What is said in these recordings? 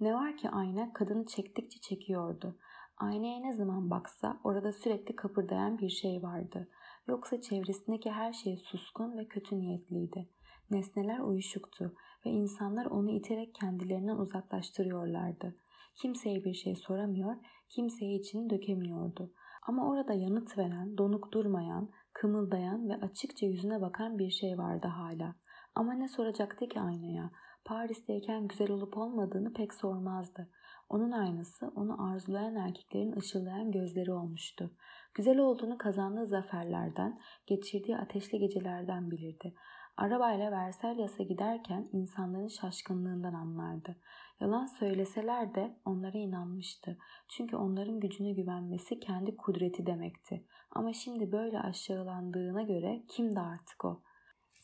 Ne var ki ayna kadını çektikçe çekiyordu. Aynaya ne zaman baksa orada sürekli kapırdayan bir şey vardı. Yoksa çevresindeki her şey suskun ve kötü niyetliydi. Nesneler uyuşuktu ve insanlar onu iterek kendilerinden uzaklaştırıyorlardı. Kimseye bir şey soramıyor, kimseye içini dökemiyordu. Ama orada yanıt veren, donuk durmayan, kımıldayan ve açıkça yüzüne bakan bir şey vardı hala. Ama ne soracaktı ki aynaya? Paris'teyken güzel olup olmadığını pek sormazdı. Onun aynası onu arzulayan erkeklerin ışıldayan gözleri olmuştu. Güzel olduğunu kazandığı zaferlerden, geçirdiği ateşli gecelerden bilirdi. Arabayla Versalias'a giderken insanların şaşkınlığından anlardı. Yalan söyleseler de onlara inanmıştı. Çünkü onların gücüne güvenmesi kendi kudreti demekti. Ama şimdi böyle aşağılandığına göre kimdi artık o?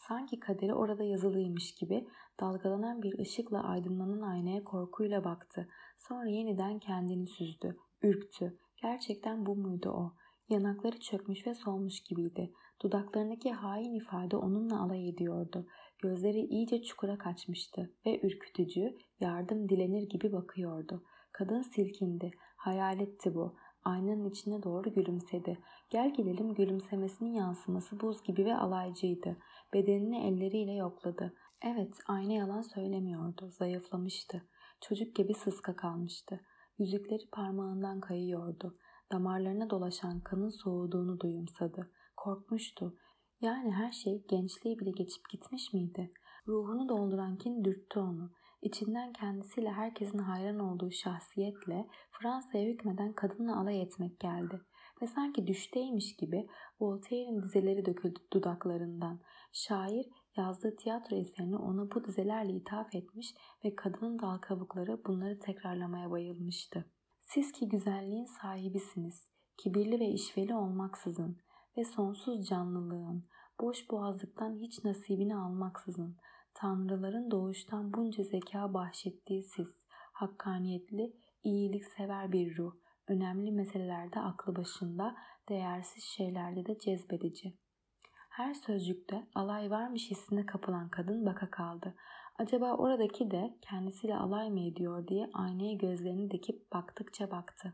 Sanki kaderi orada yazılıymış gibi dalgalanan bir ışıkla aydınlanan aynaya korkuyla baktı. Sonra yeniden kendini süzdü, ürktü. Gerçekten bu muydu o? Yanakları çökmüş ve solmuş gibiydi. Dudaklarındaki hain ifade onunla alay ediyordu. Gözleri iyice çukura kaçmıştı ve ürkütücü, yardım dilenir gibi bakıyordu. Kadın silkindi. Hayaletti bu. Aynanın içine doğru gülümsedi. Gel gelelim gülümsemesinin yansıması buz gibi ve alaycıydı. Bedenini elleriyle yokladı. Evet, ayna yalan söylemiyordu. Zayıflamıştı. Çocuk gibi sıska kalmıştı. Yüzükleri parmağından kayıyordu. Damarlarına dolaşan kanın soğuduğunu duyumsadı. Korkmuştu. Yani her şey gençliği bile geçip gitmiş miydi? Ruhunu dolduran kin dürttü onu. İçinden kendisiyle herkesin hayran olduğu şahsiyetle Fransa'ya hükmeden kadınla alay etmek geldi. Ve sanki düşteymiş gibi Voltaire'in dizeleri döküldü dudaklarından. Şair yazdığı tiyatro eserini ona bu dizelerle ithaf etmiş ve kadının dal kabukları bunları tekrarlamaya bayılmıştı. Siz ki güzelliğin sahibisiniz, kibirli ve işveli olmaksızın ve sonsuz canlılığın, boş boğazlıktan hiç nasibini almaksızın, tanrıların doğuştan bunca zeka bahşettiği siz, hakkaniyetli, iyilik sever bir ruh, önemli meselelerde aklı başında, değersiz şeylerde de cezbedici. Her sözcükte alay varmış hissine kapılan kadın baka kaldı. Acaba oradaki de kendisiyle alay mı ediyor diye aynaya gözlerini dikip baktıkça baktı.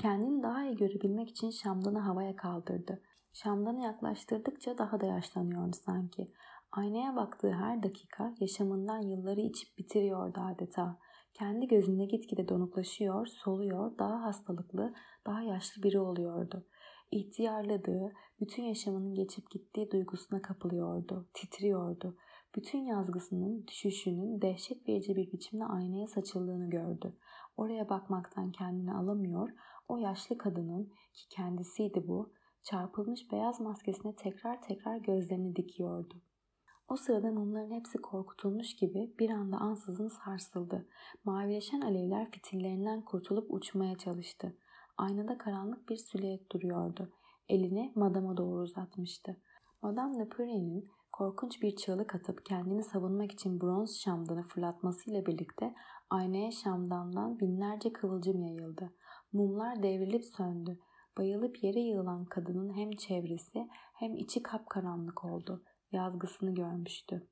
Kendini daha iyi görebilmek için şamdanı havaya kaldırdı. Şamdanı yaklaştırdıkça daha da yaşlanıyordu sanki. Aynaya baktığı her dakika yaşamından yılları içip bitiriyordu adeta. Kendi gözünde gitgide donuklaşıyor, soluyor, daha hastalıklı, daha yaşlı biri oluyordu. İhtiyarladığı, bütün yaşamının geçip gittiği duygusuna kapılıyordu, titriyordu. Bütün yazgısının, düşüşünün dehşet verici bir biçimde aynaya saçıldığını gördü. Oraya bakmaktan kendini alamıyor, o yaşlı kadının ki kendisiydi bu, çarpılmış beyaz maskesine tekrar tekrar gözlerini dikiyordu. O sırada mumların hepsi korkutulmuş gibi bir anda ansızın sarsıldı. Mavileşen alevler fitillerinden kurtulup uçmaya çalıştı. Aynada karanlık bir silüet duruyordu. Elini madama doğru uzatmıştı. Madame de Pure'nin korkunç bir çığlık atıp kendini savunmak için bronz şamdanı fırlatmasıyla birlikte aynaya şamdandan binlerce kıvılcım yayıldı. Mumlar devrilip söndü. Bayılıp yere yığılan kadının hem çevresi hem içi kapkaranlık oldu. Yazgısını görmüştü.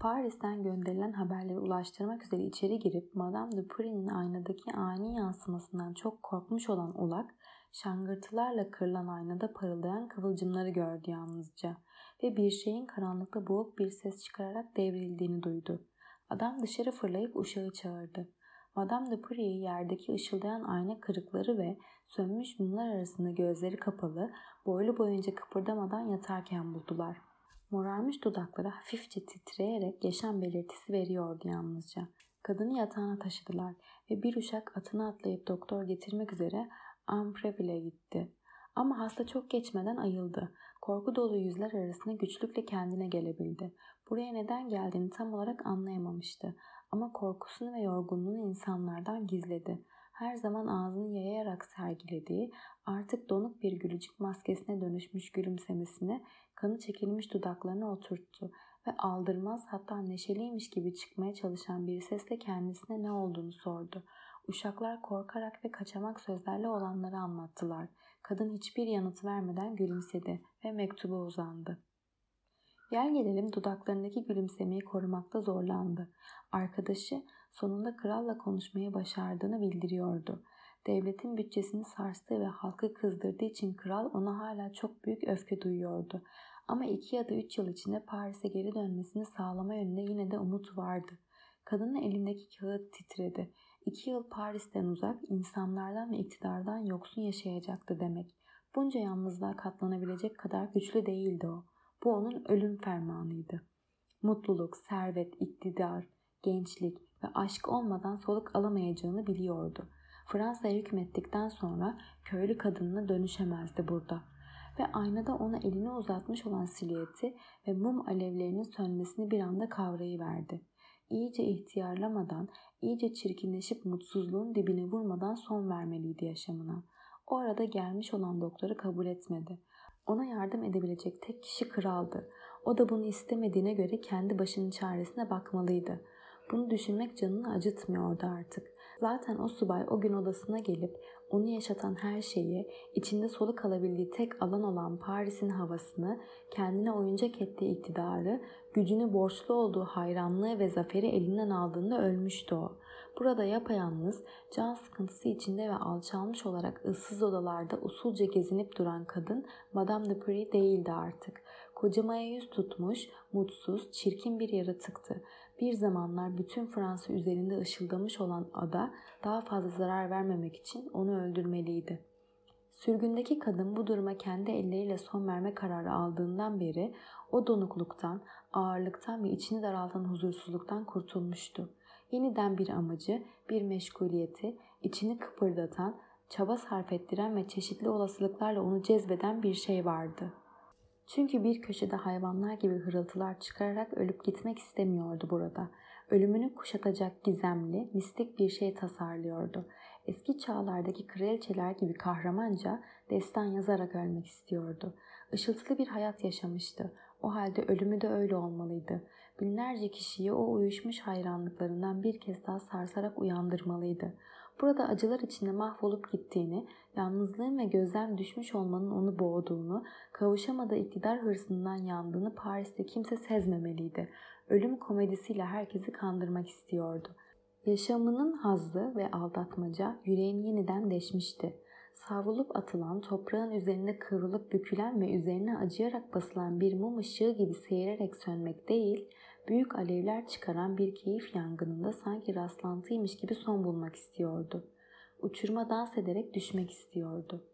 Paris'ten gönderilen haberleri ulaştırmak üzere içeri girip Madame de Pury'nin aynadaki ani yansımasından çok korkmuş olan Ulak, şangırtılarla kırılan aynada parıldayan kıvılcımları gördü yalnızca ve bir şeyin karanlıkta boğuk bir ses çıkararak devrildiğini duydu. Adam dışarı fırlayıp uşağı çağırdı. Madame de Pury'yi yerdeki ışıldayan ayna kırıkları ve sönmüş mumlar arasında gözleri kapalı, boylu boyunca kıpırdamadan yatarken buldular. Morarmış dudakları hafifçe titreyerek yaşam belirtisi veriyordu yalnızca. Kadını yatağına taşıdılar ve bir uşak atına atlayıp doktor getirmek üzere Ampreville'e gitti. Ama hasta çok geçmeden ayıldı. Korku dolu yüzler arasında güçlükle kendine gelebildi. Buraya neden geldiğini tam olarak anlayamamıştı. Ama korkusunu ve yorgunluğunu insanlardan gizledi. Her zaman ağzını yayarak sergilediği, artık donuk bir gülücük maskesine dönüşmüş gülümsemesini kanı çekilmiş dudaklarına oturttu ve aldırmaz hatta neşeliymiş gibi çıkmaya çalışan bir sesle kendisine ne olduğunu sordu. Uşaklar korkarak ve kaçamak sözlerle olanları anlattılar. Kadın hiçbir yanıt vermeden gülümsedi ve mektuba uzandı. Gel gelelim dudaklarındaki gülümsemeyi korumakta zorlandı. Arkadaşı sonunda kralla konuşmayı başardığını bildiriyordu. Devletin bütçesini sarstığı ve halkı kızdırdığı için kral ona hala çok büyük öfke duyuyordu. Ama iki ya da üç yıl içinde Paris'e geri dönmesini sağlama yönünde yine de umut vardı. Kadının elindeki kağıt titredi. İki yıl Paris'ten uzak, insanlardan ve iktidardan yoksun yaşayacaktı demek. Bunca yalnızlığa katlanabilecek kadar güçlü değildi o. Bu onun ölüm fermanıydı. Mutluluk, servet, iktidar, gençlik ve aşk olmadan soluk alamayacağını biliyordu. Fransa'ya hükmettikten sonra köylü kadınına dönüşemezdi burada. Ve aynada ona elini uzatmış olan silüeti ve mum alevlerinin sönmesini bir anda kavrayıverdi. İyice ihtiyarlamadan, iyice çirkinleşip mutsuzluğun dibine vurmadan son vermeliydi yaşamına. O arada gelmiş olan doktoru kabul etmedi. Ona yardım edebilecek tek kişi kraldı. O da bunu istemediğine göre kendi başının çaresine bakmalıydı. Bunu düşünmek canını acıtmıyordu artık. Zaten o subay o gün odasına gelip onu yaşatan her şeyi, içinde soluk alabildiği tek alan olan Paris'in havasını, kendine oyuncak ettiği iktidarı, gücünü borçlu olduğu hayranlığı ve zaferi elinden aldığında ölmüştü o. Burada yapayalnız, can sıkıntısı içinde ve alçalmış olarak ıssız odalarda usulca gezinip duran kadın Madame de Pry değildi artık. Kocamaya yüz tutmuş, mutsuz, çirkin bir yaratıktı. Bir zamanlar bütün Fransa üzerinde ışıldamış olan ada daha fazla zarar vermemek için onu öldürmeliydi. Sürgündeki kadın bu duruma kendi elleriyle son verme kararı aldığından beri o donukluktan, ağırlıktan ve içini daraltan huzursuzluktan kurtulmuştu. Yeniden bir amacı, bir meşguliyeti, içini kıpırdatan, çaba sarf ettiren ve çeşitli olasılıklarla onu cezbeden bir şey vardı. Çünkü bir köşede hayvanlar gibi hırıltılar çıkararak ölüp gitmek istemiyordu burada. Ölümünü kuşatacak gizemli, mistik bir şey tasarlıyordu. Eski çağlardaki kraliçeler gibi kahramanca destan yazarak ölmek istiyordu. Işıltılı bir hayat yaşamıştı. O halde ölümü de öyle olmalıydı. Binlerce kişiyi o uyuşmuş hayranlıklarından bir kez daha sarsarak uyandırmalıydı. Burada acılar içinde mahvolup gittiğini, yalnızlığın ve gözden düşmüş olmanın onu boğduğunu, kavuşamadığı iktidar hırsından yandığını Paris'te kimse sezmemeliydi. Ölüm komedisiyle herkesi kandırmak istiyordu. Yaşamının hazzı ve aldatmaca yüreğini yeniden deşmişti. Savrulup atılan, toprağın üzerinde kıvrılıp bükülen ve üzerine acıyarak basılan bir mum ışığı gibi seyirerek sönmek değil, büyük alevler çıkaran bir keyif yangınında sanki rastlantıymış gibi son bulmak istiyordu. Uçurma dans ederek düşmek istiyordu.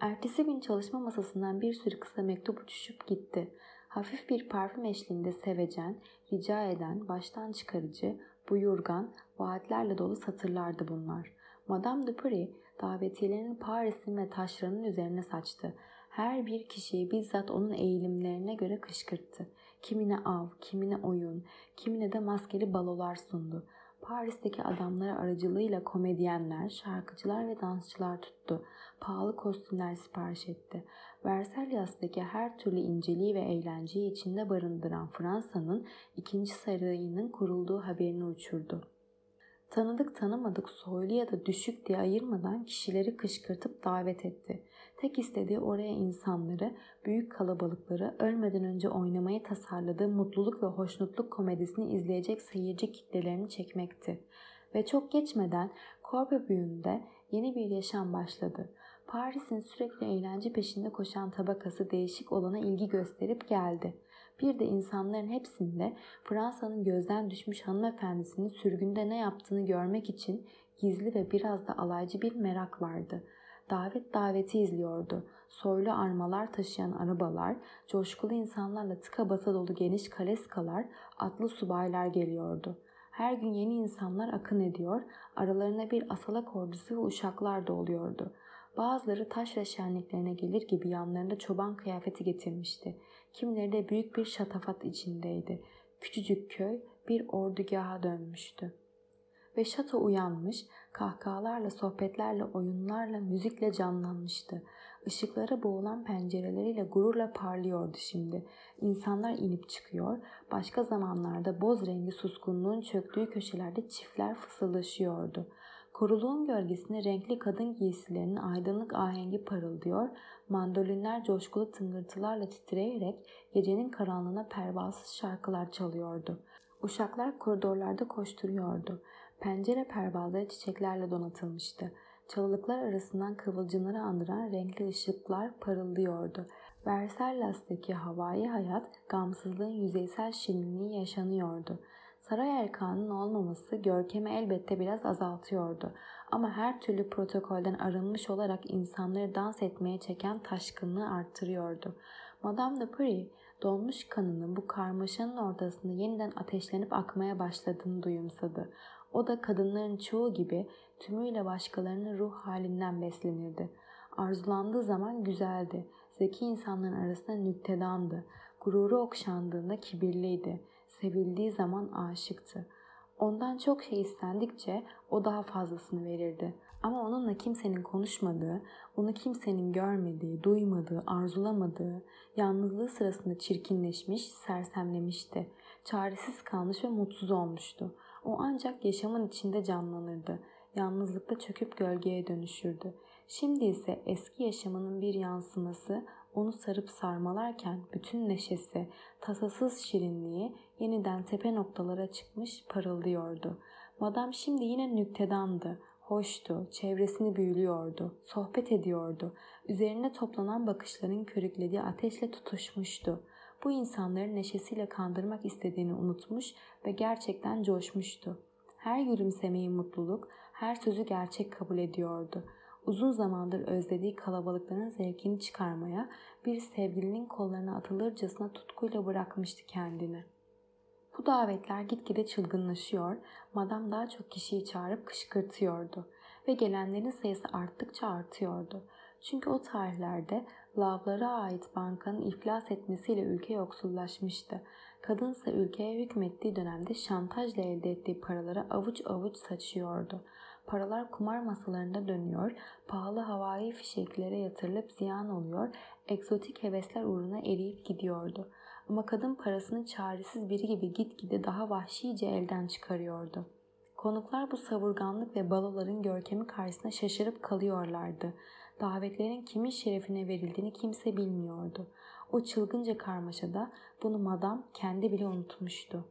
Ertesi gün çalışma masasından bir sürü kısa mektup uçuşup gitti. Hafif bir parfüm eşliğinde sevecen, rica eden, baştan çıkarıcı, buyurgan, vaatlerle dolu satırlardı bunlar. Madame de Pry davetiyelerini Paris'in ve taşlarının üzerine saçtı. Her bir kişiyi bizzat onun eğilimlerine göre kışkırttı. Kimine av, kimine oyun, kimine de maskeli balolar sundu. Paris'teki adamları aracılığıyla komedyenler, şarkıcılar ve dansçılar tuttu. Pahalı kostümler sipariş etti. Versalias'taki her türlü inceliği ve eğlenceyi içinde barındıran Fransa'nın ikinci sarayının kurulduğu haberini uçurdu. Tanıdık tanımadık soylu ya da düşük diye ayırmadan kişileri kışkırtıp davet etti. Tek istediği oraya insanları, büyük kalabalıkları ölmeden önce oynamayı tasarladığı mutluluk ve hoşnutluk komedisini izleyecek seyirci kitlelerini çekmekti. Ve çok geçmeden Korbe büyüğünde yeni bir yaşam başladı. Paris'in sürekli eğlence peşinde koşan tabakası değişik olana ilgi gösterip geldi. Bir de insanların hepsinde Fransa'nın gözden düşmüş hanımefendisinin sürgünde ne yaptığını görmek için gizli ve biraz da alaycı bir merak vardı. Davet daveti izliyordu. Soylu armalar taşıyan arabalar, coşkulu insanlarla tıka basa dolu geniş kaleskalar, atlı subaylar geliyordu. Her gün yeni insanlar akın ediyor, aralarına bir asalak ordusu ve uşaklar da oluyordu. Bazıları taş şenliklerine gelir gibi yanlarında çoban kıyafeti getirmişti. Kimileri de büyük bir şatafat içindeydi. Küçücük köy bir ordugaha dönmüştü. Ve şato uyanmış, kahkahalarla, sohbetlerle, oyunlarla, müzikle canlanmıştı. Işıklara boğulan pencereleriyle gururla parlıyordu şimdi. İnsanlar inip çıkıyor, başka zamanlarda boz rengi suskunluğun çöktüğü köşelerde çiftler fısıldaşıyordu. Koruluğun gölgesine renkli kadın giysilerinin aydınlık ahengi parıldıyor, mandolinler coşkulu tıngırtılarla titreyerek gecenin karanlığına pervasız şarkılar çalıyordu. Uşaklar koridorlarda koşturuyordu. Pencere pervazları çiçeklerle donatılmıştı. Çalılıklar arasından kıvılcımları andıran renkli ışıklar parıldıyordu. Versallas'taki havai hayat gamsızlığın yüzeysel şirinliği yaşanıyordu. Saray erkanının olmaması görkemi elbette biraz azaltıyordu. Ama her türlü protokolden arınmış olarak insanları dans etmeye çeken taşkınlığı arttırıyordu. Madame de Paris donmuş kanının bu karmaşanın ortasında yeniden ateşlenip akmaya başladığını duyumsadı. O da kadınların çoğu gibi tümüyle başkalarının ruh halinden beslenirdi. Arzulandığı zaman güzeldi. Zeki insanların arasında nüktedandı. Gururu okşandığında kibirliydi. Sevildiği zaman aşıktı. Ondan çok şey istendikçe o daha fazlasını verirdi. Ama onunla kimsenin konuşmadığı, onu kimsenin görmediği, duymadığı, arzulamadığı, yalnızlığı sırasında çirkinleşmiş, sersemlemişti. Çaresiz kalmış ve mutsuz olmuştu. O ancak yaşamın içinde canlanırdı. Yalnızlıkta çöküp gölgeye dönüşürdü. Şimdi ise eski yaşamının bir yansıması onu sarıp sarmalarken bütün neşesi, tasasız şirinliği yeniden tepe noktalara çıkmış parıldıyordu. Madam şimdi yine nüktedandı, hoştu, çevresini büyülüyordu, sohbet ediyordu. Üzerine toplanan bakışların körüklediği ateşle tutuşmuştu. Bu insanları neşesiyle kandırmak istediğini unutmuş ve gerçekten coşmuştu. Her gülümsemeyi mutluluk, her sözü gerçek kabul ediyordu uzun zamandır özlediği kalabalıkların zevkini çıkarmaya bir sevgilinin kollarına atılırcasına tutkuyla bırakmıştı kendini. Bu davetler gitgide çılgınlaşıyor, madam daha çok kişiyi çağırıp kışkırtıyordu ve gelenlerin sayısı arttıkça artıyordu. Çünkü o tarihlerde lavlara ait bankanın iflas etmesiyle ülke yoksullaşmıştı. Kadınsa ülkeye hükmettiği dönemde şantajla elde ettiği paraları avuç avuç saçıyordu. Paralar kumar masalarında dönüyor, pahalı havai fişeklere yatırılıp ziyan oluyor, egzotik hevesler uğruna eriyip gidiyordu. Ama kadın parasını çaresiz biri gibi gitgide daha vahşice elden çıkarıyordu. Konuklar bu savurganlık ve baloların görkemi karşısında şaşırıp kalıyorlardı. Davetlerin kimin şerefine verildiğini kimse bilmiyordu. O çılgınca karmaşada bunu madam kendi bile unutmuştu.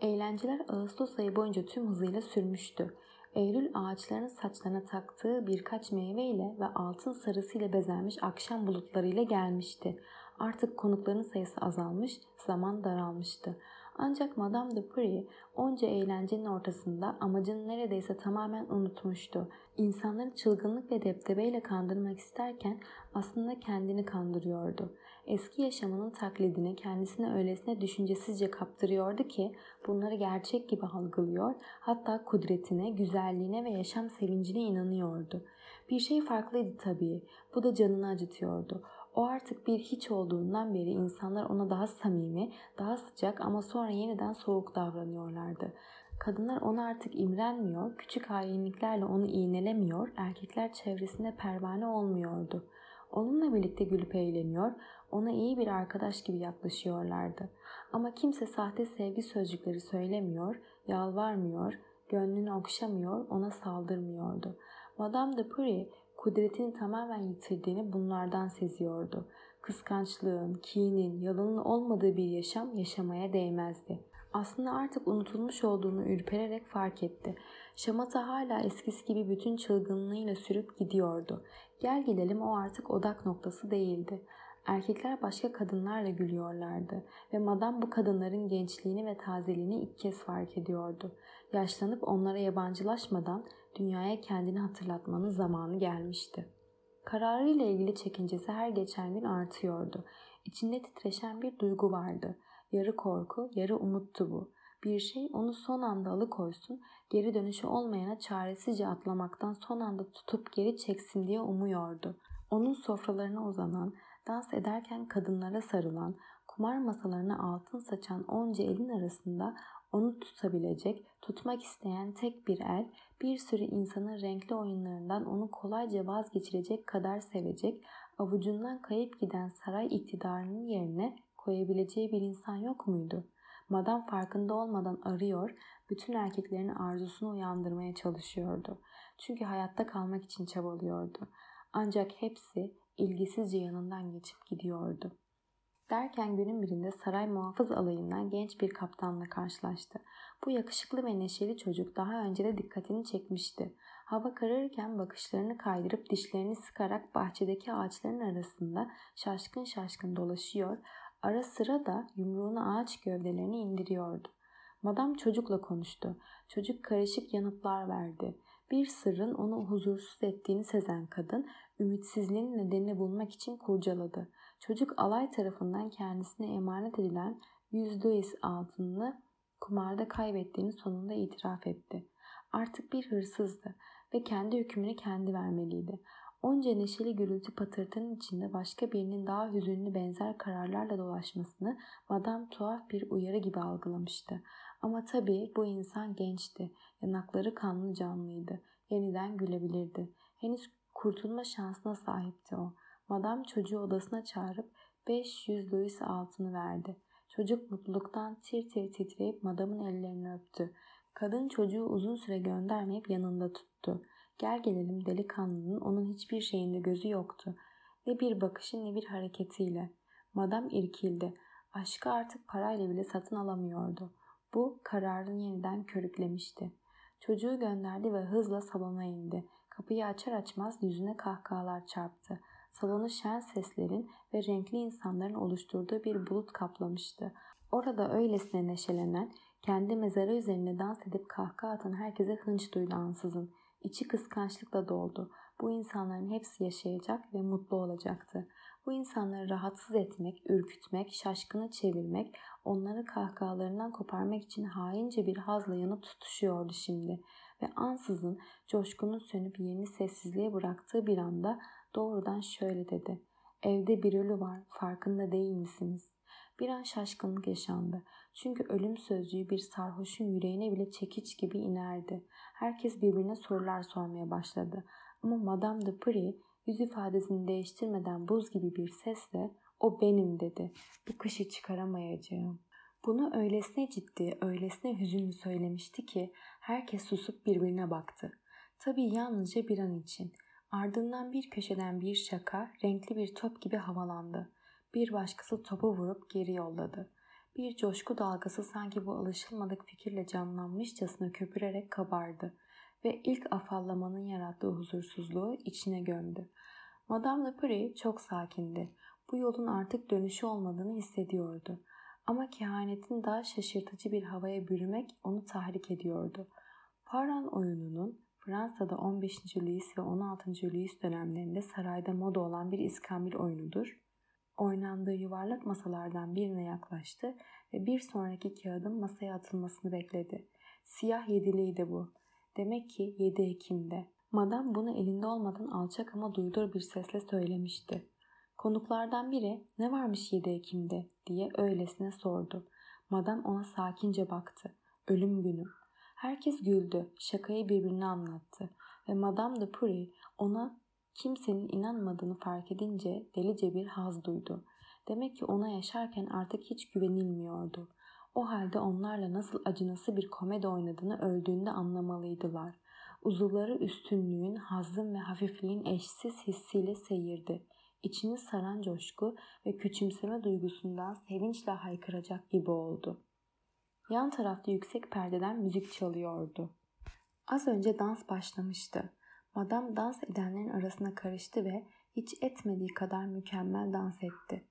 Eğlenceler Ağustos ayı boyunca tüm hızıyla sürmüştü. Eylül ağaçların saçlarına taktığı birkaç meyveyle ve altın sarısıyla bezenmiş akşam bulutlarıyla gelmişti. Artık konukların sayısı azalmış, zaman daralmıştı. Ancak Madame de Paris onca eğlencenin ortasında amacını neredeyse tamamen unutmuştu. İnsanları çılgınlık ve deptebeyle kandırmak isterken aslında kendini kandırıyordu. Eski yaşamının taklidini kendisine öylesine düşüncesizce kaptırıyordu ki bunları gerçek gibi algılıyor, hatta kudretine, güzelliğine ve yaşam sevincine inanıyordu. Bir şey farklıydı tabii. Bu da canını acıtıyordu. O artık bir hiç olduğundan beri insanlar ona daha samimi, daha sıcak ama sonra yeniden soğuk davranıyorlardı. Kadınlar ona artık imrenmiyor, küçük hainliklerle onu iğnelemiyor, erkekler çevresinde pervane olmuyordu. Onunla birlikte gülüp eğleniyor, ona iyi bir arkadaş gibi yaklaşıyorlardı. Ama kimse sahte sevgi sözcükleri söylemiyor, yalvarmıyor, gönlünü okşamıyor, ona saldırmıyordu. Madame de Paris kudretini tamamen yitirdiğini bunlardan seziyordu. Kıskançlığın, kinin, yalanın olmadığı bir yaşam yaşamaya değmezdi. Aslında artık unutulmuş olduğunu ürpererek fark etti. Şamata hala eskisi gibi bütün çılgınlığıyla sürüp gidiyordu. Gel gelelim o artık odak noktası değildi. Erkekler başka kadınlarla gülüyorlardı ve madam bu kadınların gençliğini ve tazeliğini ilk kez fark ediyordu. Yaşlanıp onlara yabancılaşmadan dünyaya kendini hatırlatmanın zamanı gelmişti. Kararıyla ilgili çekincesi her geçen gün artıyordu. İçinde titreşen bir duygu vardı. Yarı korku, yarı umuttu bu. Bir şey onu son anda alıkoysun, geri dönüşü olmayana çaresizce atlamaktan son anda tutup geri çeksin diye umuyordu. Onun sofralarına uzanan, dans ederken kadınlara sarılan, kumar masalarına altın saçan onca elin arasında onu tutabilecek, tutmak isteyen tek bir el, bir sürü insanın renkli oyunlarından onu kolayca vazgeçirecek kadar sevecek, avucundan kayıp giden saray iktidarının yerine koyabileceği bir insan yok muydu? Madam farkında olmadan arıyor, bütün erkeklerin arzusunu uyandırmaya çalışıyordu. Çünkü hayatta kalmak için çabalıyordu. Ancak hepsi ilgisizce yanından geçip gidiyordu. Derken günün birinde saray muhafız alayından genç bir kaptanla karşılaştı. Bu yakışıklı ve neşeli çocuk daha önce de dikkatini çekmişti. Hava kararırken bakışlarını kaydırıp dişlerini sıkarak bahçedeki ağaçların arasında şaşkın şaşkın dolaşıyor, ara sıra da yumruğunu ağaç gövdelerini indiriyordu. Madam çocukla konuştu. Çocuk karışık yanıtlar verdi. Bir sırrın onu huzursuz ettiğini sezen kadın ümitsizliğin nedenini bulmak için kurcaladı. Çocuk alay tarafından kendisine emanet edilen 100 Louis altınını kumarda kaybettiğini sonunda itiraf etti. Artık bir hırsızdı ve kendi hükmünü kendi vermeliydi. Onca neşeli gürültü patırtının içinde başka birinin daha hüzünlü benzer kararlarla dolaşmasını Madame tuhaf bir uyarı gibi algılamıştı. Ama tabii bu insan gençti. Yanakları kanlı canlıydı. Yeniden gülebilirdi. Henüz kurtulma şansına sahipti o. Madam çocuğu odasına çağırıp 500 Louis altını verdi. Çocuk mutluluktan tir tir titreyip madamın ellerini öptü. Kadın çocuğu uzun süre göndermeyip yanında tuttu. Gel gelelim delikanlının onun hiçbir şeyinde gözü yoktu. Ne bir bakışı ne bir hareketiyle. Madam irkildi. Aşkı artık parayla bile satın alamıyordu. Bu kararını yeniden körüklemişti. Çocuğu gönderdi ve hızla salona indi. Kapıyı açar açmaz yüzüne kahkahalar çarptı. Salonu şen seslerin ve renkli insanların oluşturduğu bir bulut kaplamıştı. Orada öylesine neşelenen, kendi mezarı üzerinde dans edip kahkaha atan herkese hınç duydu ansızın. İçi kıskançlıkla doldu. Bu insanların hepsi yaşayacak ve mutlu olacaktı. Bu insanları rahatsız etmek, ürkütmek, şaşkını çevirmek, onları kahkahalarından koparmak için haince bir hazla yanıp tutuşuyordu şimdi. Ve ansızın coşkunun sönüp yerini sessizliğe bıraktığı bir anda doğrudan şöyle dedi. Evde bir ölü var, farkında değil misiniz? Bir an şaşkınlık yaşandı. Çünkü ölüm sözcüğü bir sarhoşun yüreğine bile çekiç gibi inerdi. Herkes birbirine sorular sormaya başladı. Ama Madame de Prie yüz ifadesini değiştirmeden buz gibi bir sesle o benim dedi. Bu kışı çıkaramayacağım. Bunu öylesine ciddi, öylesine hüzünlü söylemişti ki herkes susup birbirine baktı. Tabii yalnızca bir an için. Ardından bir köşeden bir şaka renkli bir top gibi havalandı. Bir başkası topu vurup geri yolladı. Bir coşku dalgası sanki bu alışılmadık fikirle canlanmışçasına köpürerek kabardı ve ilk afallamanın yarattığı huzursuzluğu içine gömdü. Madame Lepre çok sakindi. Bu yolun artık dönüşü olmadığını hissediyordu. Ama kehanetin daha şaşırtıcı bir havaya bürümek onu tahrik ediyordu. Paran oyununun Fransa'da 15. Louis ve 16. Louis dönemlerinde sarayda moda olan bir iskambil oyunudur. Oynandığı yuvarlak masalardan birine yaklaştı ve bir sonraki kağıdın masaya atılmasını bekledi. Siyah yediliydi bu. Demek ki 7 Ekim'de. Madam bunu elinde olmadan alçak ama duydur bir sesle söylemişti. Konuklardan biri ne varmış 7 Ekim'de diye öylesine sordu. Madam ona sakince baktı. Ölüm günü. Herkes güldü, şakayı birbirine anlattı ve Madame de Puri ona kimsenin inanmadığını fark edince delice bir haz duydu. Demek ki ona yaşarken artık hiç güvenilmiyordu. O halde onlarla nasıl acınası bir komedi oynadığını öldüğünde anlamalıydılar. Uzuvları üstünlüğün, hazın ve hafifliğin eşsiz hissiyle seyirdi. İçini saran coşku ve küçümseme duygusundan sevinçle haykıracak gibi oldu. Yan tarafta yüksek perdeden müzik çalıyordu. Az önce dans başlamıştı. Madam dans edenlerin arasına karıştı ve hiç etmediği kadar mükemmel dans etti.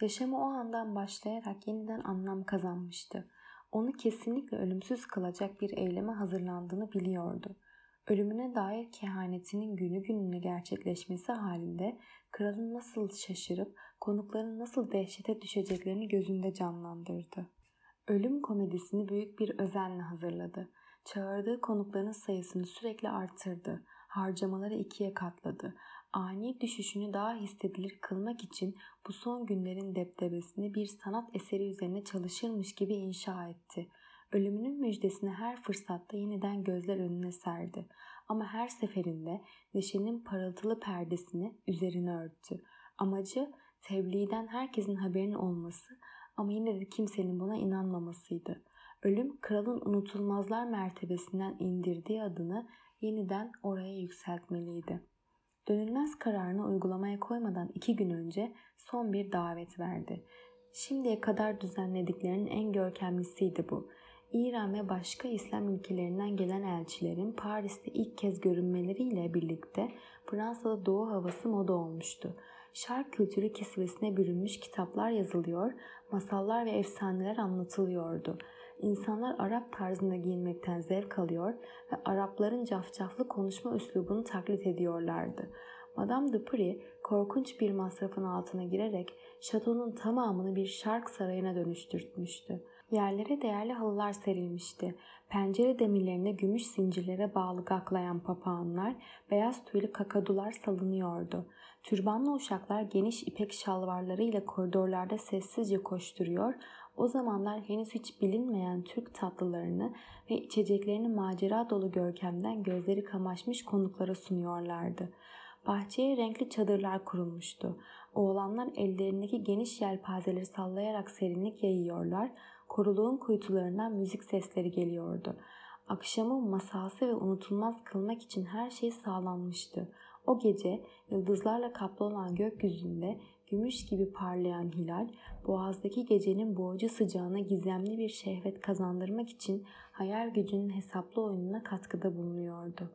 Yaşamı o andan başlayarak yeniden anlam kazanmıştı. Onu kesinlikle ölümsüz kılacak bir eyleme hazırlandığını biliyordu. Ölümüne dair kehanetinin günü gününe gerçekleşmesi halinde kralın nasıl şaşırıp konukların nasıl dehşete düşeceklerini gözünde canlandırdı. Ölüm komedisini büyük bir özenle hazırladı. Çağırdığı konukların sayısını sürekli artırdı. Harcamaları ikiye katladı ani düşüşünü daha hissedilir kılmak için bu son günlerin deptebesini bir sanat eseri üzerine çalışırmış gibi inşa etti. Ölümünün müjdesini her fırsatta yeniden gözler önüne serdi. Ama her seferinde neşenin parıltılı perdesini üzerine örttü. Amacı tebliğden herkesin haberinin olması ama yine de kimsenin buna inanmamasıydı. Ölüm kralın unutulmazlar mertebesinden indirdiği adını yeniden oraya yükseltmeliydi dönülmez kararını uygulamaya koymadan iki gün önce son bir davet verdi. Şimdiye kadar düzenlediklerinin en görkemlisiydi bu. İran ve başka İslam ülkelerinden gelen elçilerin Paris'te ilk kez görünmeleriyle birlikte Fransa'da doğu havası moda olmuştu. Şark kültürü kisvesine bürünmüş kitaplar yazılıyor, masallar ve efsaneler anlatılıyordu. İnsanlar Arap tarzında giyinmekten zevk alıyor ve Arapların cafcaflı konuşma üslubunu taklit ediyorlardı. Madame de Prie korkunç bir masrafın altına girerek şatonun tamamını bir şark sarayına dönüştürmüştü. Yerlere değerli halılar serilmişti. Pencere demirlerine gümüş zincirlere bağlı gaklayan papağanlar, beyaz tüylü kakadular salınıyordu. Türbanlı uşaklar geniş ipek şalvarlarıyla koridorlarda sessizce koşturuyor, o zamanlar henüz hiç bilinmeyen Türk tatlılarını ve içeceklerini macera dolu görkemden gözleri kamaşmış konuklara sunuyorlardı. Bahçeye renkli çadırlar kurulmuştu. Oğlanlar ellerindeki geniş yelpazeleri sallayarak serinlik yayıyorlar, koruluğun kuytularından müzik sesleri geliyordu. Akşamın masası ve unutulmaz kılmak için her şey sağlanmıştı. O gece yıldızlarla kaplı olan gökyüzünde gümüş gibi parlayan hilal, boğazdaki gecenin boğucu sıcağına gizemli bir şehvet kazandırmak için hayal gücünün hesaplı oyununa katkıda bulunuyordu.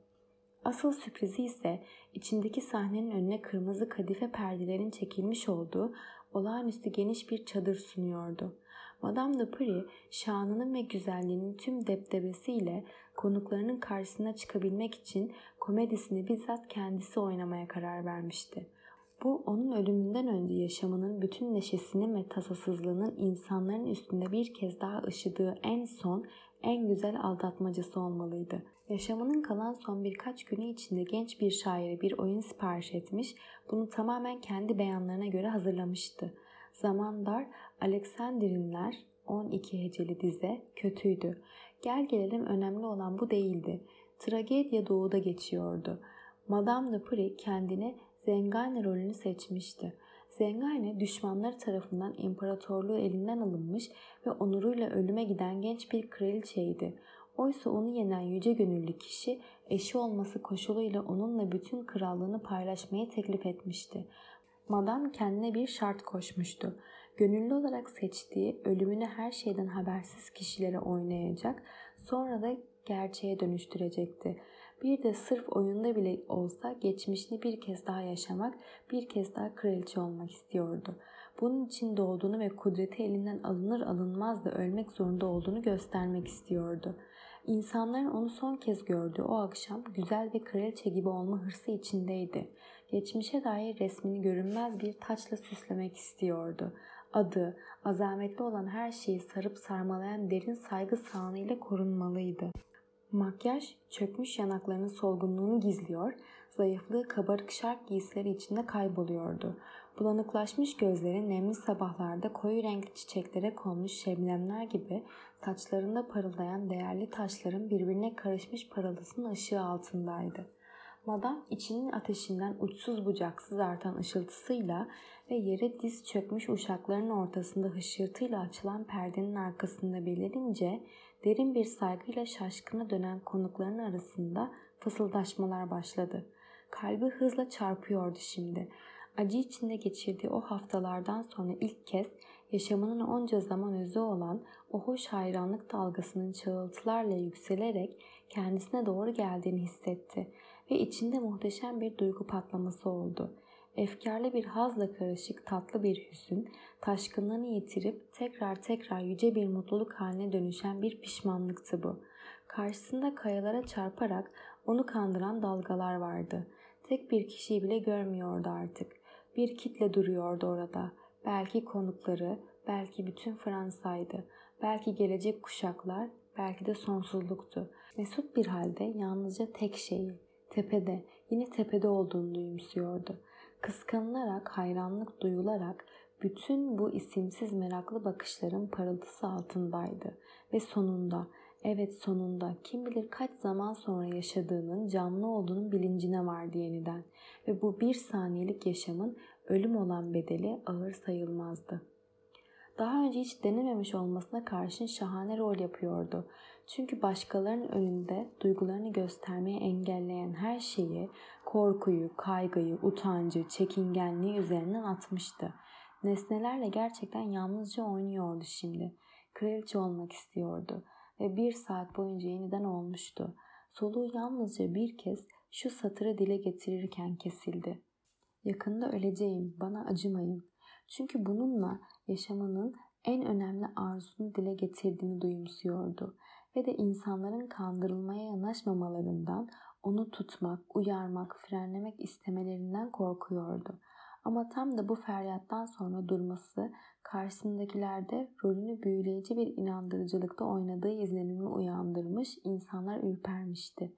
Asıl sürprizi ise içindeki sahnenin önüne kırmızı kadife perdelerin çekilmiş olduğu olağanüstü geniş bir çadır sunuyordu. Madame de Prie şanının ve güzelliğinin tüm deptebesiyle konuklarının karşısına çıkabilmek için komedisini bizzat kendisi oynamaya karar vermişti. Bu onun ölümünden önce yaşamının bütün neşesinin ve tasasızlığının insanların üstünde bir kez daha ışıdığı en son, en güzel aldatmacası olmalıydı. Yaşamının kalan son birkaç günü içinde genç bir şaire bir oyun sipariş etmiş, bunu tamamen kendi beyanlarına göre hazırlamıştı. Zaman dar, Aleksandrinler 12 heceli dize kötüydü. Gel gelelim önemli olan bu değildi. Tragedya doğuda geçiyordu. Madame de Prie kendine Zengane rolünü seçmişti. Zengane düşmanları tarafından imparatorluğu elinden alınmış ve onuruyla ölüme giden genç bir kraliçeydi. Oysa onu yenen yüce gönüllü kişi eşi olması koşuluyla onunla bütün krallığını paylaşmayı teklif etmişti. Madame kendine bir şart koşmuştu. Gönüllü olarak seçtiği ölümünü her şeyden habersiz kişilere oynayacak, sonra da gerçeğe dönüştürecekti. Bir de sırf oyunda bile olsa geçmişini bir kez daha yaşamak, bir kez daha kraliçe olmak istiyordu. Bunun için doğduğunu ve kudreti elinden alınır alınmaz da ölmek zorunda olduğunu göstermek istiyordu. İnsanların onu son kez gördüğü o akşam güzel ve kraliçe gibi olma hırsı içindeydi. Geçmişe dair resmini görünmez bir taçla süslemek istiyordu. Adı, azametli olan her şeyi sarıp sarmalayan derin saygı sahanıyla korunmalıydı. Makyaj çökmüş yanaklarının solgunluğunu gizliyor, zayıflığı kabarık şark giysileri içinde kayboluyordu. Bulanıklaşmış gözleri nemli sabahlarda koyu renkli çiçeklere konmuş şebnemler gibi saçlarında parıldayan değerli taşların birbirine karışmış parıltısının ışığı altındaydı. Madam içinin ateşinden uçsuz bucaksız artan ışıltısıyla ve yere diz çökmüş uşakların ortasında hışırtıyla açılan perdenin arkasında belirince derin bir saygıyla şaşkına dönen konukların arasında fısıldaşmalar başladı. Kalbi hızla çarpıyordu şimdi. Acı içinde geçirdiği o haftalardan sonra ilk kez yaşamının onca zaman özü olan o hoş hayranlık dalgasının çağıltılarla yükselerek kendisine doğru geldiğini hissetti ve içinde muhteşem bir duygu patlaması oldu. Efkarlı bir hazla karışık tatlı bir hüzün, taşkınlığını yitirip tekrar tekrar yüce bir mutluluk haline dönüşen bir pişmanlıktı bu. Karşısında kayalara çarparak onu kandıran dalgalar vardı. Tek bir kişiyi bile görmüyordu artık. Bir kitle duruyordu orada. Belki konukları, belki bütün Fransa'ydı. Belki gelecek kuşaklar, belki de sonsuzluktu. Mesut bir halde yalnızca tek şeyi, tepede, yine tepede olduğunu duyumsuyordu. Kıskanılarak, hayranlık duyularak bütün bu isimsiz meraklı bakışların parıltısı altındaydı. Ve sonunda, evet sonunda kim bilir kaç zaman sonra yaşadığının canlı olduğunun bilincine vardı yeniden. Ve bu bir saniyelik yaşamın ölüm olan bedeli ağır sayılmazdı. Daha önce hiç denememiş olmasına karşın şahane rol yapıyordu. Çünkü başkalarının önünde duygularını göstermeye engelleyen her şeyi, korkuyu, kaygıyı, utancı, çekingenliği üzerinden atmıştı. Nesnelerle gerçekten yalnızca oynuyordu şimdi. Kraliçe olmak istiyordu ve bir saat boyunca yeniden olmuştu. Soluğu yalnızca bir kez şu satırı dile getirirken kesildi. Yakında öleceğim, bana acımayın. Çünkü bununla yaşamanın en önemli arzusunu dile getirdiğini duyumsuyordu ve de insanların kandırılmaya yanaşmamalarından, onu tutmak, uyarmak, frenlemek istemelerinden korkuyordu. Ama tam da bu feryattan sonra durması karşısındakilerde rolünü büyüleyici bir inandırıcılıkta oynadığı izlenimi uyandırmış, insanlar ürpermişti.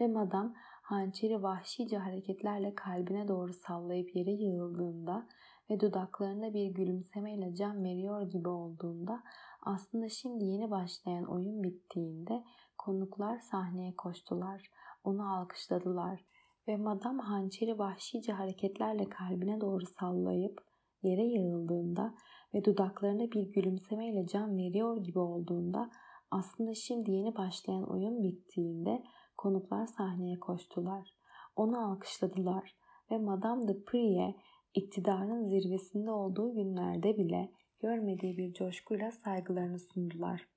Ve madam hançeri vahşice hareketlerle kalbine doğru sallayıp yere yığıldığında ve dudaklarında bir gülümsemeyle can veriyor gibi olduğunda aslında şimdi yeni başlayan oyun bittiğinde konuklar sahneye koştular. Onu alkışladılar ve madam hançeri vahşice hareketlerle kalbine doğru sallayıp yere yığıldığında ve dudaklarına bir gülümsemeyle can veriyor gibi olduğunda aslında şimdi yeni başlayan oyun bittiğinde konuklar sahneye koştular. Onu alkışladılar ve Madame de Prie iktidarın zirvesinde olduğu günlerde bile görmediği bir coşkuyla saygılarını sundular.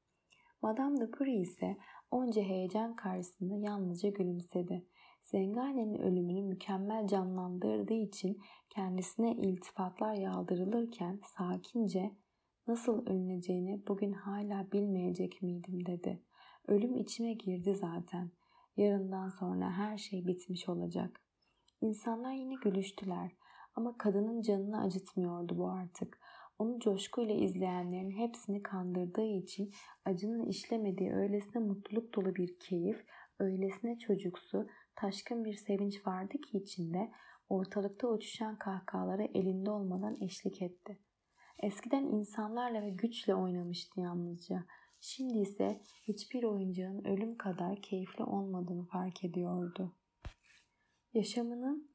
Madame de Prie ise onca heyecan karşısında yalnızca gülümsedi. Zengane'nin ölümünü mükemmel canlandırdığı için kendisine iltifatlar yağdırılırken sakince nasıl ölüneceğini bugün hala bilmeyecek miydim dedi. Ölüm içime girdi zaten. Yarından sonra her şey bitmiş olacak. İnsanlar yine gülüştüler ama kadının canını acıtmıyordu bu artık. Onu coşkuyla izleyenlerin hepsini kandırdığı için acının işlemediği öylesine mutluluk dolu bir keyif, öylesine çocuksu, taşkın bir sevinç vardı ki içinde ortalıkta uçuşan kahkahalara elinde olmadan eşlik etti. Eskiden insanlarla ve güçle oynamıştı yalnızca. Şimdi ise hiçbir oyuncağın ölüm kadar keyifli olmadığını fark ediyordu. Yaşamının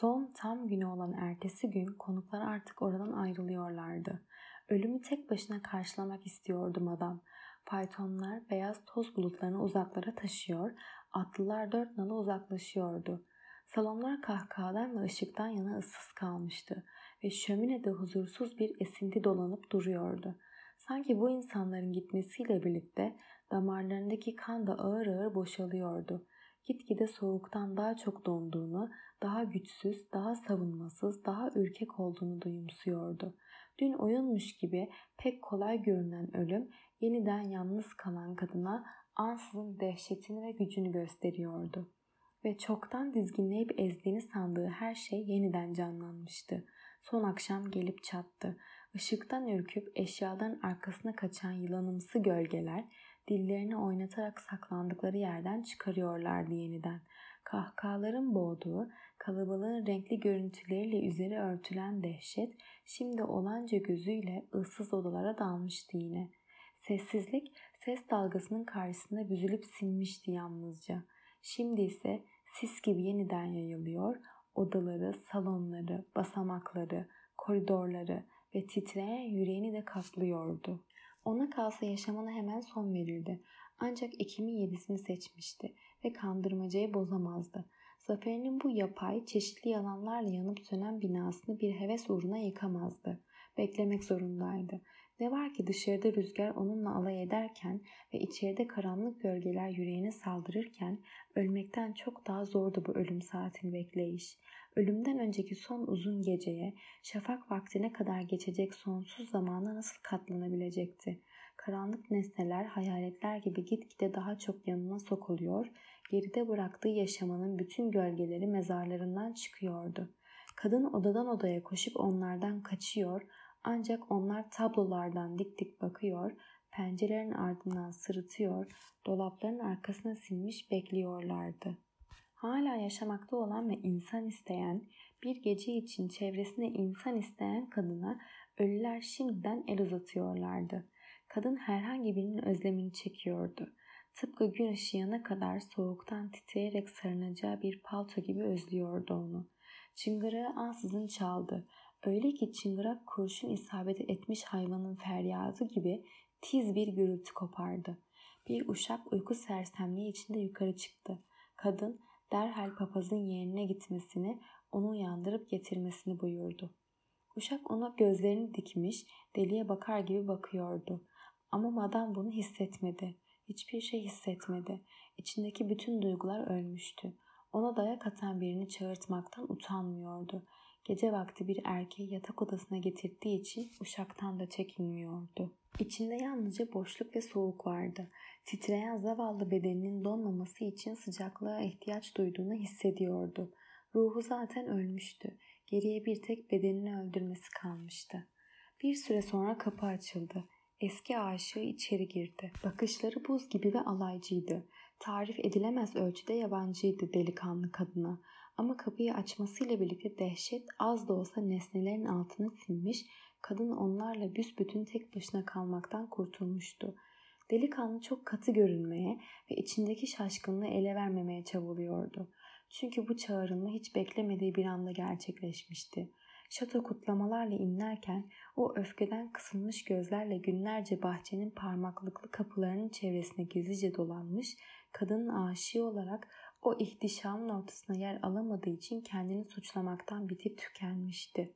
son tam günü olan ertesi gün konuklar artık oradan ayrılıyorlardı. Ölümü tek başına karşılamak istiyordum adam. Faytonlar beyaz toz bulutlarını uzaklara taşıyor, atlılar dört nala uzaklaşıyordu. Salonlar kahkahadan ve ışıktan yana ıssız kalmıştı ve şöminede huzursuz bir esinti dolanıp duruyordu. Sanki bu insanların gitmesiyle birlikte damarlarındaki kan da ağır ağır boşalıyordu. Gitgide soğuktan daha çok donduğunu, daha güçsüz, daha savunmasız, daha ürkek olduğunu duyumsuyordu. Dün oyunmuş gibi pek kolay görünen ölüm yeniden yalnız kalan kadına ansızın dehşetini ve gücünü gösteriyordu. Ve çoktan dizginleyip ezdiğini sandığı her şey yeniden canlanmıştı. Son akşam gelip çattı. Işıktan ürküp eşyaların arkasına kaçan yılanımsı gölgeler dillerini oynatarak saklandıkları yerden çıkarıyorlardı yeniden. Kahkahaların boğduğu, kalabalığın renkli görüntüleriyle üzeri örtülen dehşet şimdi olanca gözüyle ıssız odalara dalmıştı yine. Sessizlik ses dalgasının karşısında büzülüp sinmişti yalnızca. Şimdi ise sis gibi yeniden yayılıyor, odaları, salonları, basamakları, koridorları ve titreyen yüreğini de kaplıyordu. Ona kalsa yaşamına hemen son verirdi. Ancak Ekim'in yedisini seçmişti ve kandırmacayı bozamazdı. Zafer'in bu yapay, çeşitli yalanlarla yanıp sönen binasını bir heves uğruna yıkamazdı. Beklemek zorundaydı. Ne var ki dışarıda rüzgar onunla alay ederken ve içeride karanlık gölgeler yüreğine saldırırken ölmekten çok daha zordu bu ölüm saatini bekleyiş. Ölümden önceki son uzun geceye, şafak vaktine kadar geçecek sonsuz zamana nasıl katlanabilecekti? Karanlık nesneler, hayaletler gibi gitgide daha çok yanına sokuluyor, geride bıraktığı yaşamanın bütün gölgeleri mezarlarından çıkıyordu. Kadın odadan odaya koşup onlardan kaçıyor, ancak onlar tablolardan dik dik bakıyor, pencerelerin ardından sırıtıyor, dolapların arkasına sinmiş bekliyorlardı. Hala yaşamakta olan ve insan isteyen, bir gece için çevresine insan isteyen kadına ölüler şimdiden el uzatıyorlardı. Kadın herhangi birinin özlemini çekiyordu. Tıpkı gün ışığına kadar soğuktan titreyerek sarınacağı bir palto gibi özlüyordu onu. Çıngırağı ansızın çaldı. Öyle ki çıngırak kurşun isabet etmiş hayvanın feryadı gibi tiz bir gürültü kopardı. Bir uşak uyku sersemliği içinde yukarı çıktı. Kadın derhal papazın yerine gitmesini, onu uyandırıp getirmesini buyurdu. Uşak ona gözlerini dikmiş, deliye bakar gibi bakıyordu. Ama madam bunu hissetmedi. Hiçbir şey hissetmedi. İçindeki bütün duygular ölmüştü. Ona dayak atan birini çağırtmaktan utanmıyordu. Gece vakti bir erkeği yatak odasına getirdiği için uşaktan da çekinmiyordu. İçinde yalnızca boşluk ve soğuk vardı. Titreyen zavallı bedeninin donmaması için sıcaklığa ihtiyaç duyduğunu hissediyordu. Ruhu zaten ölmüştü. Geriye bir tek bedenini öldürmesi kalmıştı. Bir süre sonra kapı açıldı. Eski aşığı içeri girdi. Bakışları buz gibi ve alaycıydı. Tarif edilemez ölçüde yabancıydı delikanlı kadına. Ama kapıyı açmasıyla birlikte dehşet az da olsa nesnelerin altına sinmiş, kadın onlarla büsbütün tek başına kalmaktan kurtulmuştu. Delikanlı çok katı görünmeye ve içindeki şaşkınlığı ele vermemeye çabalıyordu. Çünkü bu çağrılma hiç beklemediği bir anda gerçekleşmişti. Şato kutlamalarla inlerken o öfkeden kısılmış gözlerle günlerce bahçenin parmaklıklı kapılarının çevresine gizlice dolanmış, kadının aşığı olarak o ihtişamın ortasına yer alamadığı için kendini suçlamaktan bitip tükenmişti.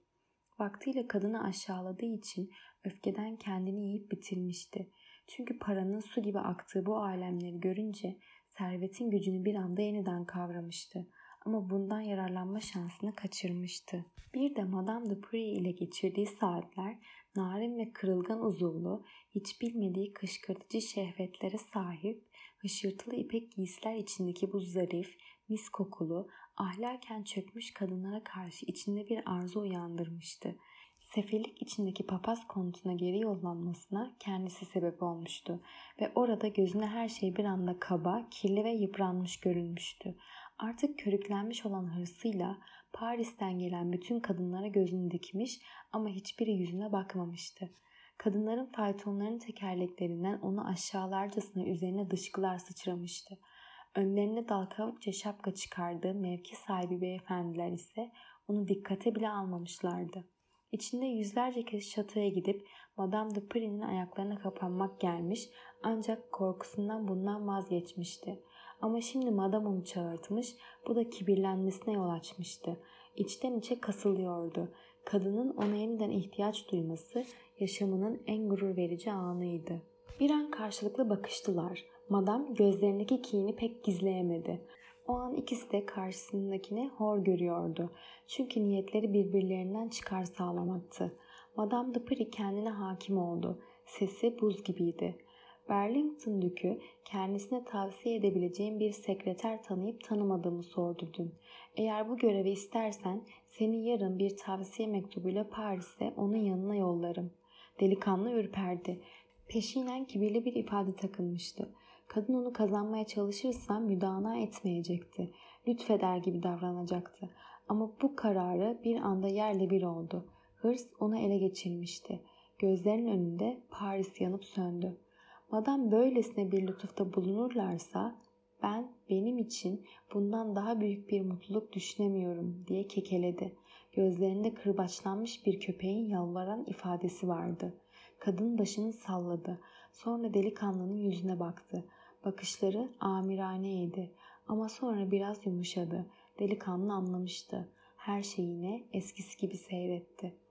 Vaktiyle kadını aşağıladığı için öfkeden kendini yiyip bitirmişti. Çünkü paranın su gibi aktığı bu alemleri görünce servetin gücünü bir anda yeniden kavramıştı. Ama bundan yararlanma şansını kaçırmıştı. Bir de Madame de Prie ile geçirdiği saatler narin ve kırılgan uzuvlu, hiç bilmediği kışkırtıcı şehvetlere sahip, hışırtılı ipek giysiler içindeki bu zarif, mis kokulu, ahlaken çökmüş kadınlara karşı içinde bir arzu uyandırmıştı. Sefillik içindeki papaz konutuna geri yollanmasına kendisi sebep olmuştu ve orada gözüne her şey bir anda kaba, kirli ve yıpranmış görünmüştü. Artık körüklenmiş olan hırsıyla Paris'ten gelen bütün kadınlara gözünü dikmiş ama hiçbiri yüzüne bakmamıştı. Kadınların faytonlarının tekerleklerinden onu aşağılarcasına üzerine dışkılar sıçramıştı. Önlerine dal kavukça şapka çıkardığı mevki sahibi beyefendiler ise onu dikkate bile almamışlardı. İçinde yüzlerce kez şatoya gidip Madame de Prie'nin ayaklarına kapanmak gelmiş ancak korkusundan bundan vazgeçmişti. Ama şimdi Madame onu çağırtmış, bu da kibirlenmesine yol açmıştı. İçten içe kasılıyordu. Kadının ona yeniden ihtiyaç duyması yaşamının en gurur verici anıydı. Bir an karşılıklı bakıştılar. Madam gözlerindeki kini pek gizleyemedi. O an ikisi de karşısındakini hor görüyordu. Çünkü niyetleri birbirlerinden çıkar sağlamaktı. Madame de Prie kendine hakim oldu. Sesi buz gibiydi. Burlington Dükü kendisine tavsiye edebileceğim bir sekreter tanıyıp tanımadığımı sordu dün. Eğer bu görevi istersen seni yarın bir tavsiye mektubuyla Paris'e onun yanına yollarım. Delikanlı ürperdi. Peşinen kibirli bir ifade takılmıştı. Kadın onu kazanmaya çalışırsa müdana etmeyecekti. Lütfeder gibi davranacaktı. Ama bu kararı bir anda yerle bir oldu. Hırs onu ele geçirmişti. Gözlerinin önünde Paris yanıp söndü. Madam böylesine bir lütufta bulunurlarsa ben benim için bundan daha büyük bir mutluluk düşünemiyorum diye kekeledi. Gözlerinde kırbaçlanmış bir köpeğin yalvaran ifadesi vardı. Kadın başını salladı. Sonra delikanlının yüzüne baktı. Bakışları amiraneydi ama sonra biraz yumuşadı. Delikanlı anlamıştı. Her şeyine eskisi gibi seyretti.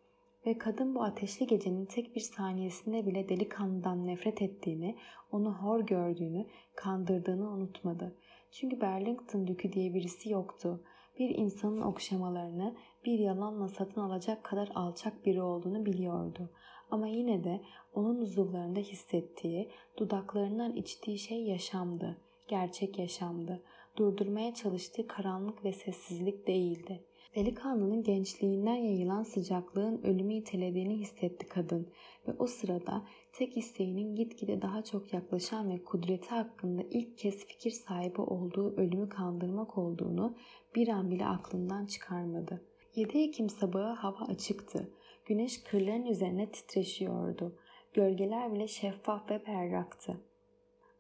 Ve kadın bu ateşli gecenin tek bir saniyesinde bile delikanlıdan nefret ettiğini, onu hor gördüğünü, kandırdığını unutmadı. Çünkü Burlington Dükü diye birisi yoktu. Bir insanın okşamalarını bir yalanla satın alacak kadar alçak biri olduğunu biliyordu. Ama yine de onun uzuvlarında hissettiği, dudaklarından içtiği şey yaşamdı. Gerçek yaşamdı. Durdurmaya çalıştığı karanlık ve sessizlik değildi. Delikanlının gençliğinden yayılan sıcaklığın ölümü itelediğini hissetti kadın ve o sırada tek isteğinin gitgide daha çok yaklaşan ve kudreti hakkında ilk kez fikir sahibi olduğu ölümü kandırmak olduğunu bir an bile aklından çıkarmadı. 7 Ekim sabahı hava açıktı. Güneş kırların üzerine titreşiyordu. Gölgeler bile şeffaf ve berraktı.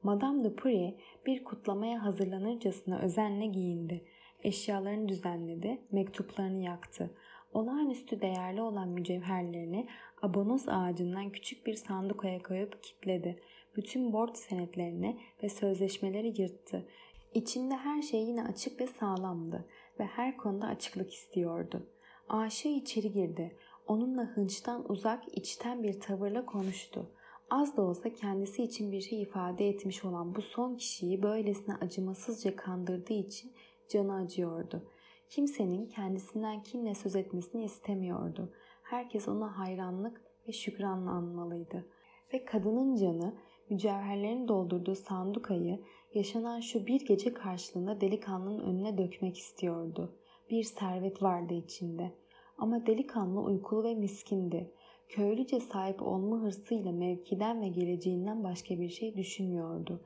Madame Prie bir kutlamaya hazırlanırcasına özenle giyindi. Eşyalarını düzenledi, mektuplarını yaktı. Olağanüstü değerli olan mücevherlerini abonos ağacından küçük bir sandukoya koyup kilitledi. Bütün borç senetlerini ve sözleşmeleri yırttı. İçinde her şey yine açık ve sağlamdı ve her konuda açıklık istiyordu. Aşığı içeri girdi. Onunla hınçtan uzak, içten bir tavırla konuştu. Az da olsa kendisi için bir şey ifade etmiş olan bu son kişiyi böylesine acımasızca kandırdığı için canı acıyordu. Kimsenin kendisinden kinle söz etmesini istemiyordu. Herkes ona hayranlık ve şükranla anmalıydı. Ve kadının canı mücevherlerin doldurduğu sandukayı yaşanan şu bir gece karşılığında delikanlının önüne dökmek istiyordu. Bir servet vardı içinde. Ama delikanlı uykulu ve miskindi. Köylüce sahip olma hırsıyla mevkiden ve geleceğinden başka bir şey düşünmüyordu.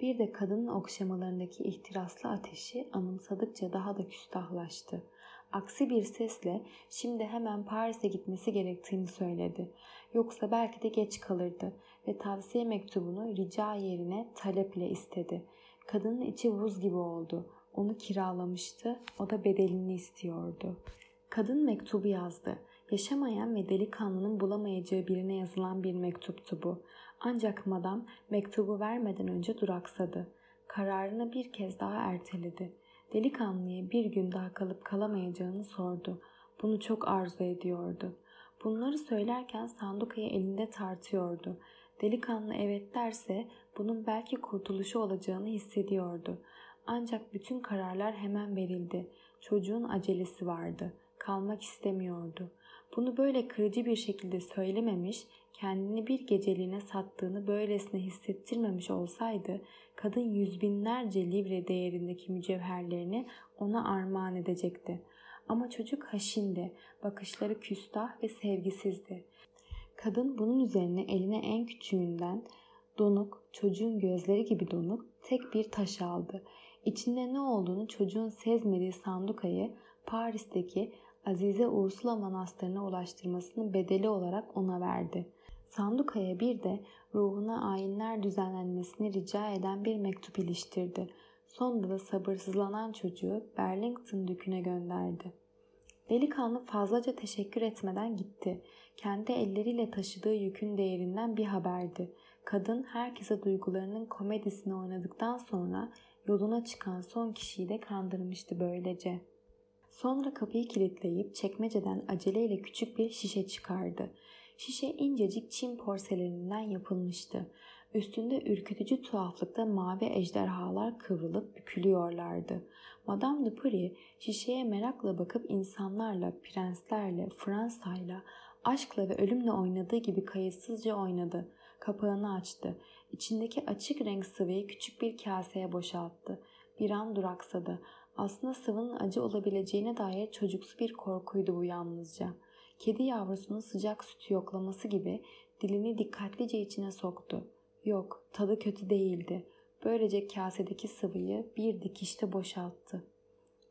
Bir de kadının okşamalarındaki ihtiraslı ateşi anımsadıkça daha da küstahlaştı. Aksi bir sesle şimdi hemen Paris'e gitmesi gerektiğini söyledi. Yoksa belki de geç kalırdı ve tavsiye mektubunu rica yerine taleple istedi. Kadının içi buz gibi oldu. Onu kiralamıştı, o da bedelini istiyordu. Kadın mektubu yazdı. Yaşamayan ve delikanlının bulamayacağı birine yazılan bir mektuptu bu. Ancak madam mektubu vermeden önce duraksadı. Kararını bir kez daha erteledi. Delikanlıya bir gün daha kalıp kalamayacağını sordu. Bunu çok arzu ediyordu. Bunları söylerken sandukayı elinde tartıyordu. Delikanlı evet derse bunun belki kurtuluşu olacağını hissediyordu. Ancak bütün kararlar hemen verildi. Çocuğun acelesi vardı. Kalmak istemiyordu. Bunu böyle kırıcı bir şekilde söylememiş, kendini bir geceliğine sattığını böylesine hissettirmemiş olsaydı, kadın yüz binlerce livre değerindeki mücevherlerini ona armağan edecekti. Ama çocuk haşindi, bakışları küstah ve sevgisizdi. Kadın bunun üzerine eline en küçüğünden donuk, çocuğun gözleri gibi donuk tek bir taş aldı. İçinde ne olduğunu çocuğun sezmediği sandukayı Paris'teki Azize Ursula Manastırı'na ulaştırmasını bedeli olarak ona verdi. Sandukaya bir de ruhuna ayinler düzenlenmesini rica eden bir mektup iliştirdi. Sonunda da sabırsızlanan çocuğu Burlington düküne gönderdi. Delikanlı fazlaca teşekkür etmeden gitti. Kendi elleriyle taşıdığı yükün değerinden bir haberdi. Kadın herkese duygularının komedisini oynadıktan sonra yoluna çıkan son kişiyi de kandırmıştı böylece. Sonra kapıyı kilitleyip çekmeceden aceleyle küçük bir şişe çıkardı. Şişe incecik Çin porseleninden yapılmıştı. Üstünde ürkütücü tuhaflıkta mavi ejderhalar kıvrılıp bükülüyorlardı. Madame de Puri şişeye merakla bakıp insanlarla, prenslerle, Fransa'yla, aşkla ve ölümle oynadığı gibi kayıtsızca oynadı. Kapağını açtı. İçindeki açık renk sıvıyı küçük bir kaseye boşalttı. Bir an duraksadı. Aslında sıvının acı olabileceğine dair çocuksu bir korkuydu bu yalnızca. Kedi yavrusunun sıcak sütü yoklaması gibi dilini dikkatlice içine soktu. Yok, tadı kötü değildi. Böylece kasedeki sıvıyı bir dikişte boşalttı.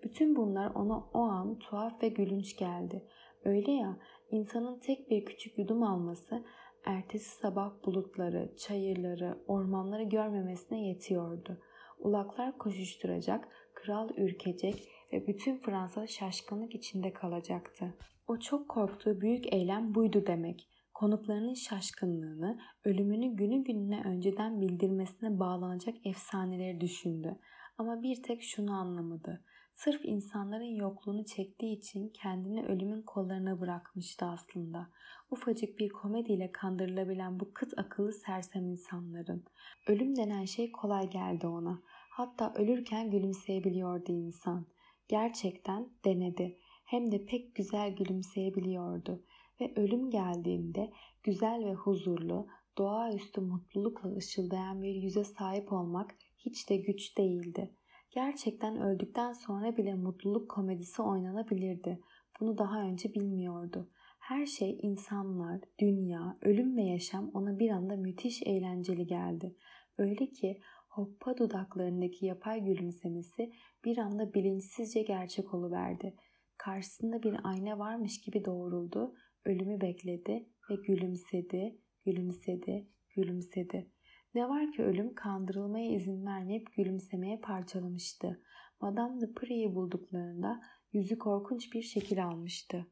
Bütün bunlar ona o an tuhaf ve gülünç geldi. Öyle ya, insanın tek bir küçük yudum alması ertesi sabah bulutları, çayırları, ormanları görmemesine yetiyordu. Ulaklar koşuşturacak, kral ürkecek ve bütün Fransa şaşkınlık içinde kalacaktı. O çok korktuğu büyük eylem buydu demek. Konuklarının şaşkınlığını, ölümünü günü gününe önceden bildirmesine bağlanacak efsaneleri düşündü. Ama bir tek şunu anlamadı. Sırf insanların yokluğunu çektiği için kendini ölümün kollarına bırakmıştı aslında. Ufacık bir komediyle kandırılabilen bu kıt akıllı sersem insanların. Ölüm denen şey kolay geldi ona. Hatta ölürken gülümseyebiliyordu insan. Gerçekten denedi. Hem de pek güzel gülümseyebiliyordu. Ve ölüm geldiğinde güzel ve huzurlu, doğaüstü mutlulukla ışıldayan bir yüze sahip olmak hiç de güç değildi. Gerçekten öldükten sonra bile mutluluk komedisi oynanabilirdi. Bunu daha önce bilmiyordu. Her şey insanlar, dünya, ölüm ve yaşam ona bir anda müthiş eğlenceli geldi. Öyle ki hoppa dudaklarındaki yapay gülümsemesi bir anda bilinçsizce gerçek oluverdi. Karşısında bir ayna varmış gibi doğruldu, ölümü bekledi ve gülümsedi, gülümsedi, gülümsedi. Ne var ki ölüm kandırılmaya izin vermeyip gülümsemeye parçalamıştı. Madame de Prie'yi bulduklarında yüzü korkunç bir şekil almıştı.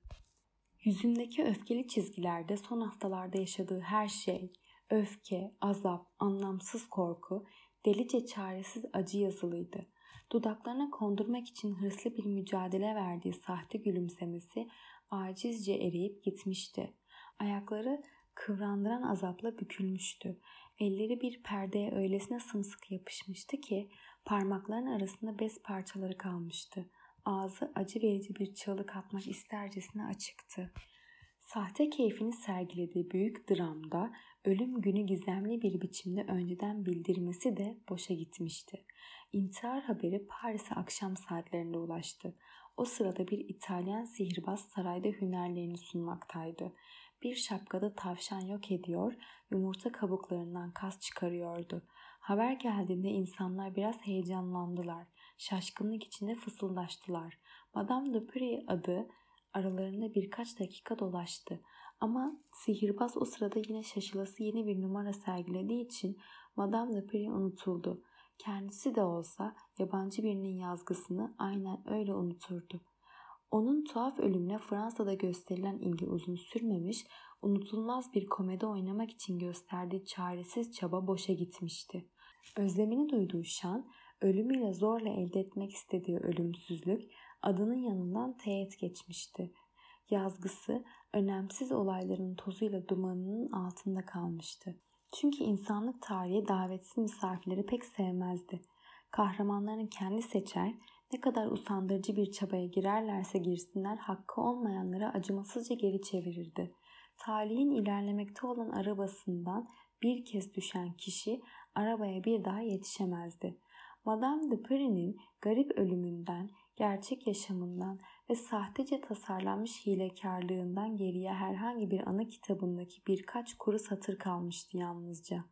Yüzündeki öfkeli çizgilerde son haftalarda yaşadığı her şey, öfke, azap, anlamsız korku, delice çaresiz acı yazılıydı. Dudaklarına kondurmak için hırslı bir mücadele verdiği sahte gülümsemesi acizce eriyip gitmişti. Ayakları kıvrandıran azapla bükülmüştü. Elleri bir perdeye öylesine sımsıkı yapışmıştı ki parmakların arasında bez parçaları kalmıştı. Ağzı acı verici bir çığlık atmak istercesine açıktı. Sahte keyfini sergilediği büyük dramda ölüm günü gizemli bir biçimde önceden bildirmesi de boşa gitmişti. İntihar haberi Paris'e akşam saatlerinde ulaştı. O sırada bir İtalyan sihirbaz sarayda hünerlerini sunmaktaydı. Bir şapkada tavşan yok ediyor, yumurta kabuklarından kas çıkarıyordu. Haber geldiğinde insanlar biraz heyecanlandılar. Şaşkınlık içinde fısıldaştılar. Madame de Prie adı aralarında birkaç dakika dolaştı. Ama sihirbaz o sırada yine şaşılası yeni bir numara sergilediği için Madame de Prie unutuldu. Kendisi de olsa yabancı birinin yazgısını aynen öyle unuturdu. Onun tuhaf ölümüne Fransa'da gösterilen ilgi uzun sürmemiş, unutulmaz bir komedi oynamak için gösterdiği çaresiz çaba boşa gitmişti. Özlemini duyduğu şan, ölümüyle zorla elde etmek istediği ölümsüzlük adının yanından teğet geçmişti. Yazgısı önemsiz olayların tozuyla dumanının altında kalmıştı. Çünkü insanlık tarihi davetsiz misafirleri pek sevmezdi. Kahramanlarını kendi seçer, ne kadar usandırıcı bir çabaya girerlerse girsinler hakkı olmayanları acımasızca geri çevirirdi. Talihin ilerlemekte olan arabasından bir kez düşen kişi arabaya bir daha yetişemezdi. Madame de Paris'in garip ölümünden, gerçek yaşamından ve sahtece tasarlanmış hilekarlığından geriye herhangi bir ana kitabındaki birkaç kuru satır kalmıştı yalnızca.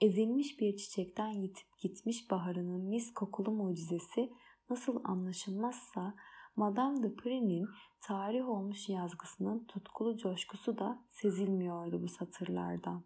Ezilmiş bir çiçekten yitip gitmiş baharının mis kokulu mucizesi nasıl anlaşılmazsa Madame de Paris'in tarih olmuş yazgısının tutkulu coşkusu da sezilmiyordu bu satırlardan.